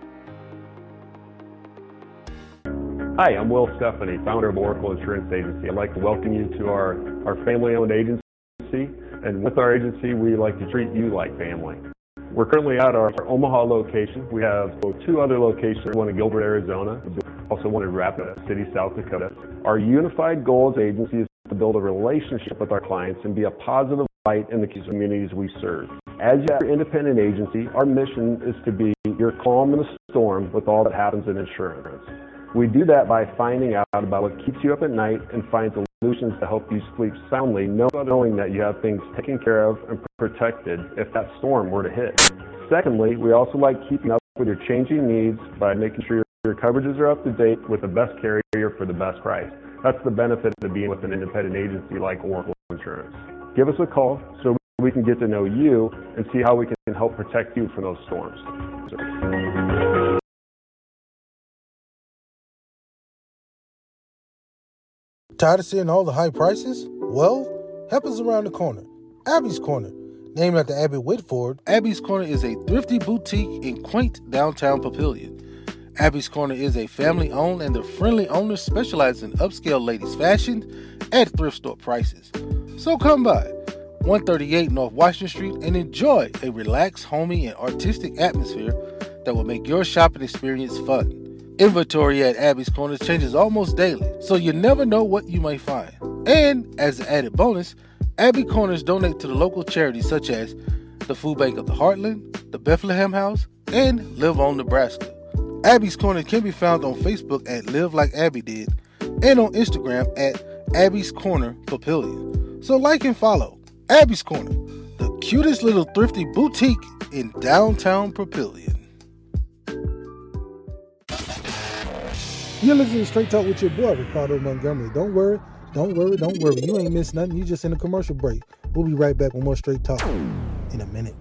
Hi, I'm Will Stephanie, founder of Oracle Insurance Agency. I'd like to welcome you to our, our family owned agency. And with our agency, we like to treat you like family. We're currently at our, our Omaha location. We have two other locations, one in Gilbert, Arizona, also one in Rapid City, South Dakota. Our unified goal as agency is to build a relationship with our clients and be a positive light in the communities we serve. As your independent agency, our mission is to be your calm in the storm with all that happens in insurance. We do that by finding out about what keeps you up at night and find solutions to help you sleep soundly, knowing that you have things taken care of and protected if that storm were to hit. Secondly, we also like keeping up with your changing needs by making sure your coverages are up to date with the best carrier for the best price. That's the benefit of being with an independent agency like Oracle Insurance. Give us a call so we can get to know you and see how we can help protect you from those storms. Tired of seeing all the high prices? Well, help is around the corner. Abby's Corner. Named after Abby Whitford, Abby's Corner is a thrifty boutique in quaint downtown Papillion. Abby's Corner is a family owned and the friendly owners specialize in upscale ladies' fashion at thrift store prices. So come by 138 North Washington Street and enjoy a relaxed, homey, and artistic atmosphere that will make your shopping experience fun. Inventory at Abby's Corners changes almost daily, so you never know what you may find. And as an added bonus, Abby Corners donate to the local charities such as the Food Bank of the Heartland, the Bethlehem House, and Live On Nebraska. Abby's Corner can be found on Facebook at Live Like Abby Did and on Instagram at Abby's Corner Papillion. So like and follow Abby's Corner, the cutest little thrifty boutique in downtown Papillion. You're listening to Straight Talk with your boy, Ricardo Montgomery. Don't worry, don't worry, don't worry. You ain't missed nothing. You just in a commercial break. We'll be right back with more Straight Talk in a minute.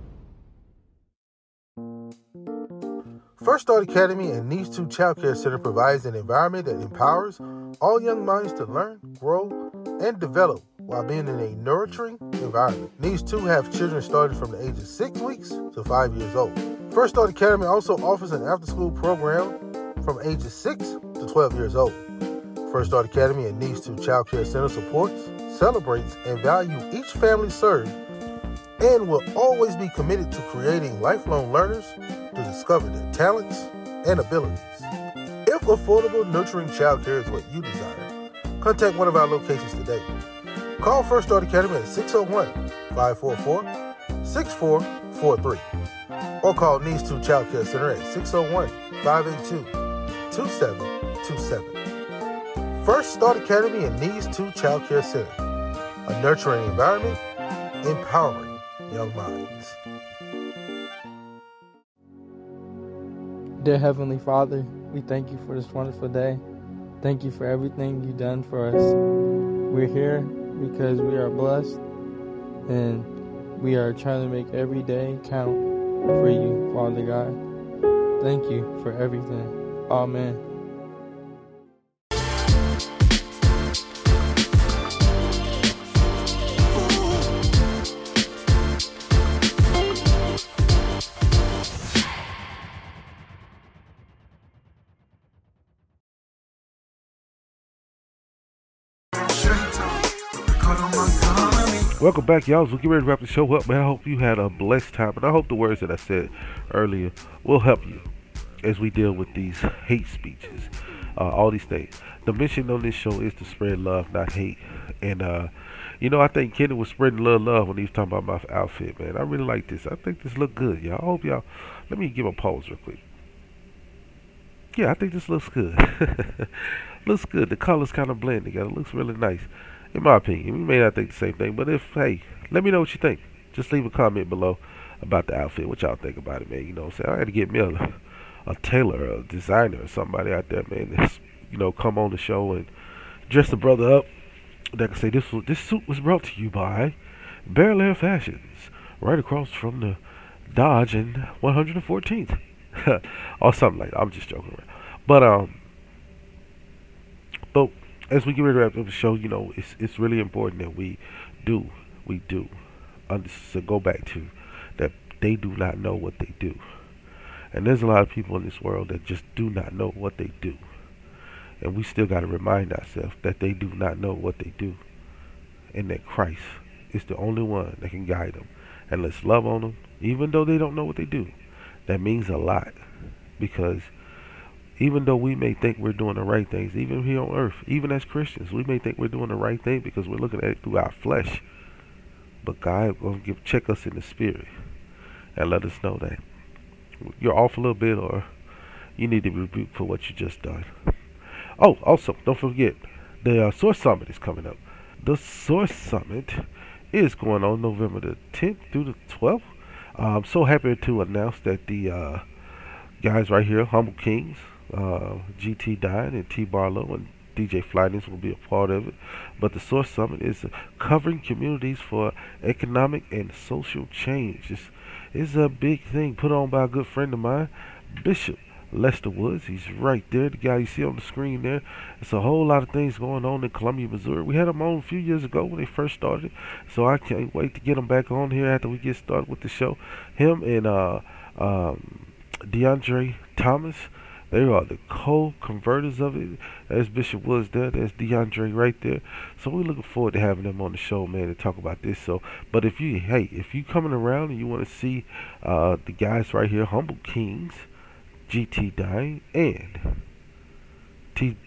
First Start Academy and Niche 2 Child Care Center provides an environment that empowers all young minds to learn, grow, and develop while being in a nurturing environment. Niche 2 have children starting from the age of 6 weeks to 5 years old. First Start Academy also offers an after-school program from ages 6 to 12 years old. First Start Academy and Needs 2 Child Care Center supports, celebrates, and value each family served and will always be committed to creating lifelong learners to discover their talents and abilities. If affordable, nurturing childcare is what you desire, contact one of our locations today. Call First Start Academy at 601 544 6443 or call Needs 2 Child Care Center at 601 582 2727. First Start Academy and Niche 2 Child Care Center, a nurturing environment, empowering young minds. Dear Heavenly Father, we thank you for this wonderful day. Thank you for everything you've done for us. We're here because we are blessed and We are trying to make every day count for you, Father God. Thank you for everything. Amen. Welcome back, y'all. So get ready to wrap the show up, man. I hope you had a blessed time, and I hope the words that I said earlier will help you as we deal with these hate speeches, uh, all these things. The mission on this show is to spread love, not hate. And uh, you know, I think Kenny was spreading a little love when he was talking about my outfit, man. I really like this. I think this look good, y'all. I hope y'all. Let me give a pause real quick. Yeah, I think this looks good. looks good. The colors kind of blend together. Looks really nice in my opinion. We may not think the same thing, but if hey, let me know what you think. Just leave a comment below about the outfit, what y'all think about it, man. You know what I'm saying? I had to get me a, a tailor, a designer, or somebody out there, man, that's you know, come on the show and dress the brother up. That can say this was, this suit was brought to you by Bel Air Fashions, right across from the Dodge and 114th, or something like that. I'm just joking around, but um, but as we get ready to wrap up the show, you know, it's it's really important that we do, we do, to go back to that they do not know what they do. And there's a lot of people in this world that just do not know what they do. And we still got to remind ourselves that they do not know what they do. And that Christ is the only one that can guide them. And let's love on them, even though they don't know what they do. That means a lot. Because even though we may think we're doing the right things, even here on earth, even as Christians, we may think we're doing the right thing because we're looking at it through our flesh. But God will give check us in the spirit and let us know that you're off a little bit or you need to be rebuked for what you just done. Oh, also, don't forget, the uh, Source Summit is coming up. The Source Summit is going on November the 10th through the 12th. I'm so happy to announce that the uh, guys right here, Humble Kings, uh, GT Dine and T Barlow and DJ Flyness will be a part of it. But the Source Summit is covering communities for economic and social change. It's, it's a big thing put on by a good friend of mine, Bishop Lester Woods. He's right there, the guy you see on the screen there. It's a whole lot of things going on in Columbia, Missouri. We had him on a few years ago when they first started, so I can't wait to get him back on here after we get started with the show. Him and uh, um, DeAndre Thomas they are the co-converters of it. There's Bishop Woods there. There's DeAndre right there. So we're looking forward to having them on the show, man, to talk about this. So, but if you, hey, if you coming around and you want to see uh, the guys right here, Humble Kings, GT Dying, and T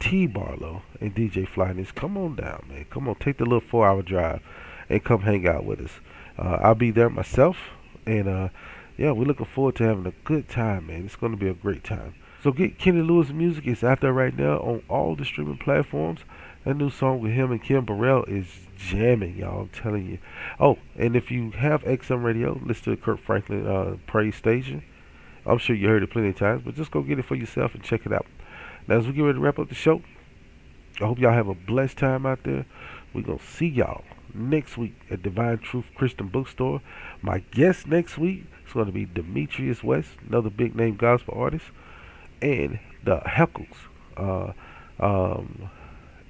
T Barlow and DJ Flyness, come on down, man. Come on, take the little four-hour drive and come hang out with us. Uh, I'll be there myself, and uh, yeah, we're looking forward to having a good time, man. It's going to be a great time. So get Kenny Lewis music. It's out there right now on all the streaming platforms. That new song with him and Kim Burrell is jamming, y'all. I'm telling you. Oh, and if you have XM Radio, listen to Kirk Franklin uh, Praise Station. I'm sure you heard it plenty of times, but just go get it for yourself and check it out. Now, as we get ready to wrap up the show, I hope y'all have a blessed time out there. We're going to see y'all next week at Divine Truth Christian Bookstore. My guest next week going to be Demetrius West, another big name gospel artist, and the Heckles. Uh, um,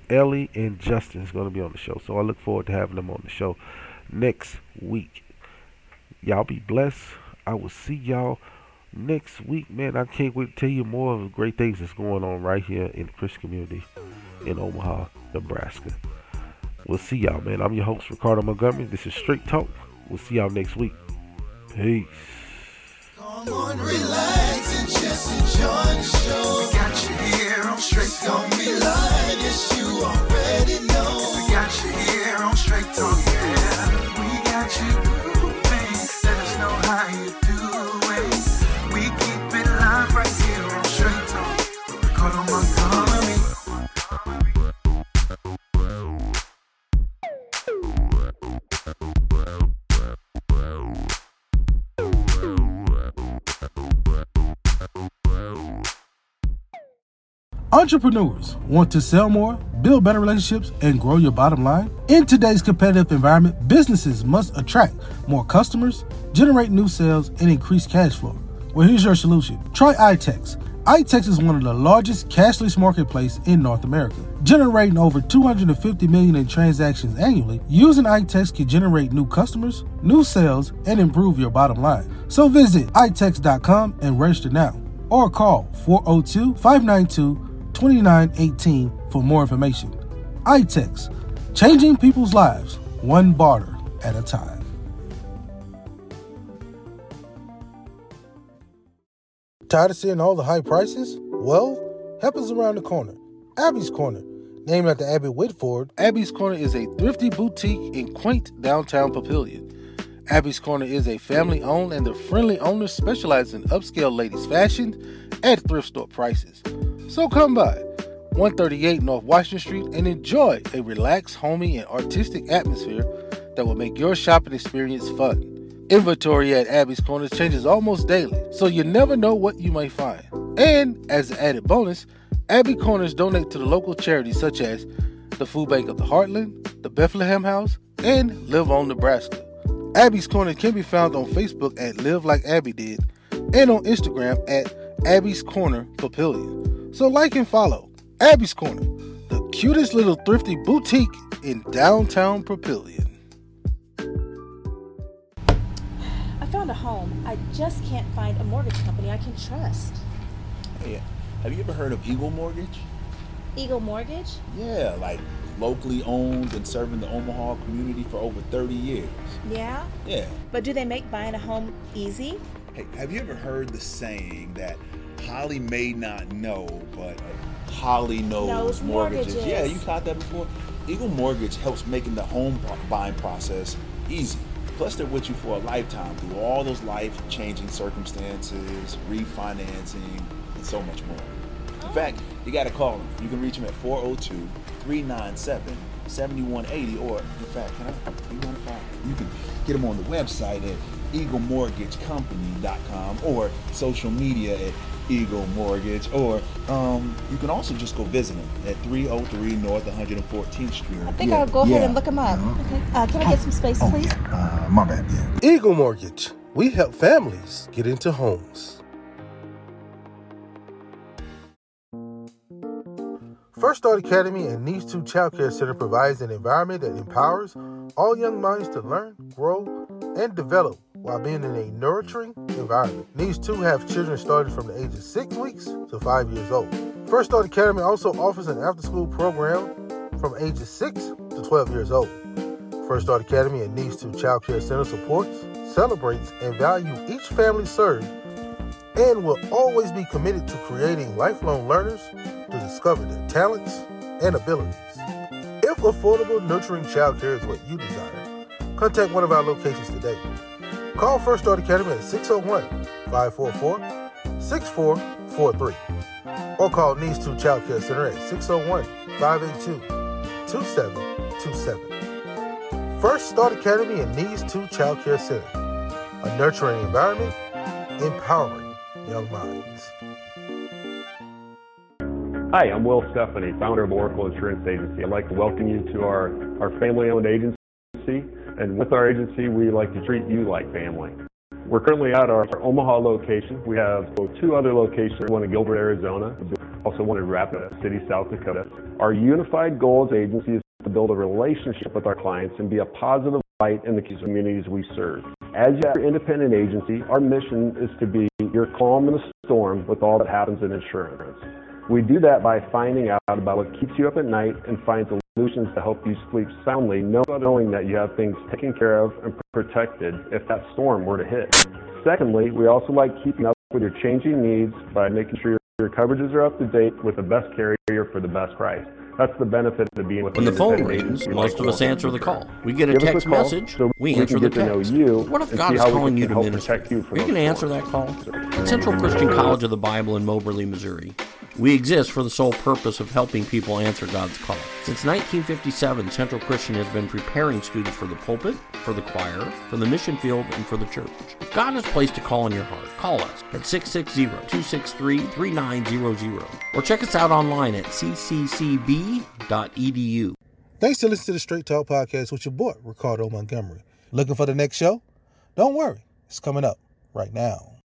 Ellie and Justin is going to be on the show. So I look forward to having them on the show next week. Y'all be blessed. I will see y'all next week, man. I can't wait to tell you more of the great things that's going on right here in the Christian community in Omaha, Nebraska. We'll see y'all, man. I'm your host, Ricardo Montgomery. This is Straight Talk. We'll see y'all next week. Peace. Come on, relax and just enjoy the show. Got you here on Straight Don't Be Lying. Yes, you already know. Entrepreneurs want to sell more, build better relationships, and grow your bottom line? In today's competitive environment, businesses must attract more customers, generate new sales, and increase cash flow. Well, here's your solution. Try iTex. iTex is one of the largest cashless marketplace in North America, generating over 250 million in transactions annually. Using iTex can generate new customers, new sales, and improve your bottom line. So visit itex.com and register now, or call oh 402-592-2918 for more information. iTex, changing people's lives one barter at a time. Tired of seeing all the high prices? Well, is around the corner. Abby's Corner. Named after Abby Whitford, Abby's Corner is a thrifty boutique in quaint downtown Papillion. Abby's Corner is a family owned and the friendly owners specialize in upscale ladies' fashion at thrift store prices. So come by 138 North Washington Street and enjoy a relaxed, homey, and artistic atmosphere that will make your shopping experience fun. Inventory at Abby's Corners changes almost daily, so you never know what you might find. And as an added bonus, Abby Corners donate to the local charities such as the Food Bank of the Heartland, the Bethlehem House, and Live On Nebraska. Abby's Corner can be found on Facebook at Live Like Abby Did and on Instagram at Abby's Corner Papillion. So like and follow Abby's Corner, the cutest little thrifty boutique in downtown Papillion. I found a home. I just can't find a mortgage company I can trust. Hey, have you ever heard of Eagle Mortgage? Eagle Mortgage? Yeah, like locally owned and serving the Omaha community for over 30 years. Yeah? Yeah. But do they make buying a home easy? Hey, have you ever heard the saying that Holly may not know, but Holly knows, Knows mortgages? mortgages. Yeah, you caught that before? Eagle Mortgage helps making the home buying process easy. Plus, they're with you for a lifetime through all those life changing circumstances, refinancing, and so much more. In oh. fact, you got to call them. You can reach them at 402 397 7180. Or, in fact, can I? You, want to call? you can get them on the website at eaglemortgagecompany.com or social media at Eagle Mortgage. Or um, you can also just go visit them at 303 North 114th Street. I think I'll go ahead and look them up. Okay. Uh, can I get some space, please? Uh, my bad, yeah. Eagle Mortgage. We help families get into homes. First Start Academy and Needs 2 Child Care Center provides an environment that empowers all young minds to learn, grow, and develop while being in a nurturing environment. Needs 2 have children starting from the age of 6 weeks to 5 years old. First Start Academy also offers an after school program from ages 6 to 12 years old. First Start Academy and Needs 2 Child Care Center supports, celebrates, and values each family served and will always be committed to creating lifelong learners to discover their talents and abilities. If affordable, nurturing childcare is what you desire, contact one of our locations today. Call First Start Academy at 601 544 6443 or call Needs 2 Child Care Center at 601 582 2727. First Start Academy and Needs 2 Child Care Center, a nurturing environment, empowering young minds. Hi, I'm Will Stephanie, founder of Oracle Insurance Agency. I'd like to welcome you to our, our family owned agency. And with our agency, we like to treat you like family. We're currently at our, our Omaha location. We have two other locations, one in Gilbert, Arizona, also one in Rapid City, South Dakota. Our unified goal as agency is to build a relationship with our clients and be a positive light in the communities we serve. As your independent agency, our mission is to be your calm in the storm with all that happens in insurance. We do that by finding out about what keeps you up at night and find solutions to help you sleep soundly, knowing that you have things taken care of and protected if that storm were to hit. Secondly, we also like keeping up with your changing needs by making sure your coverages are up to date with the best carrier for the best price. That's the benefit of being with us. When the phone rings, most of us answer the call. We get a text message, so we answer the text. you What if God is calling you to protect you from Are you going to answer that call? At Central Christian College of the Bible in Moberly, Missouri. We exist for the sole purpose of helping people answer God's call. Since 1957, Central Christian has been preparing students for the pulpit, for the choir, for the mission field, and for the church. If God has placed a call in your heart, call us at 660-263-3900 or check us out online at cccb.edu. Thanks to listen to the Straight Talk Podcast with your boy, Ricardo Montgomery. Looking for the next show? Don't worry, it's coming up right now.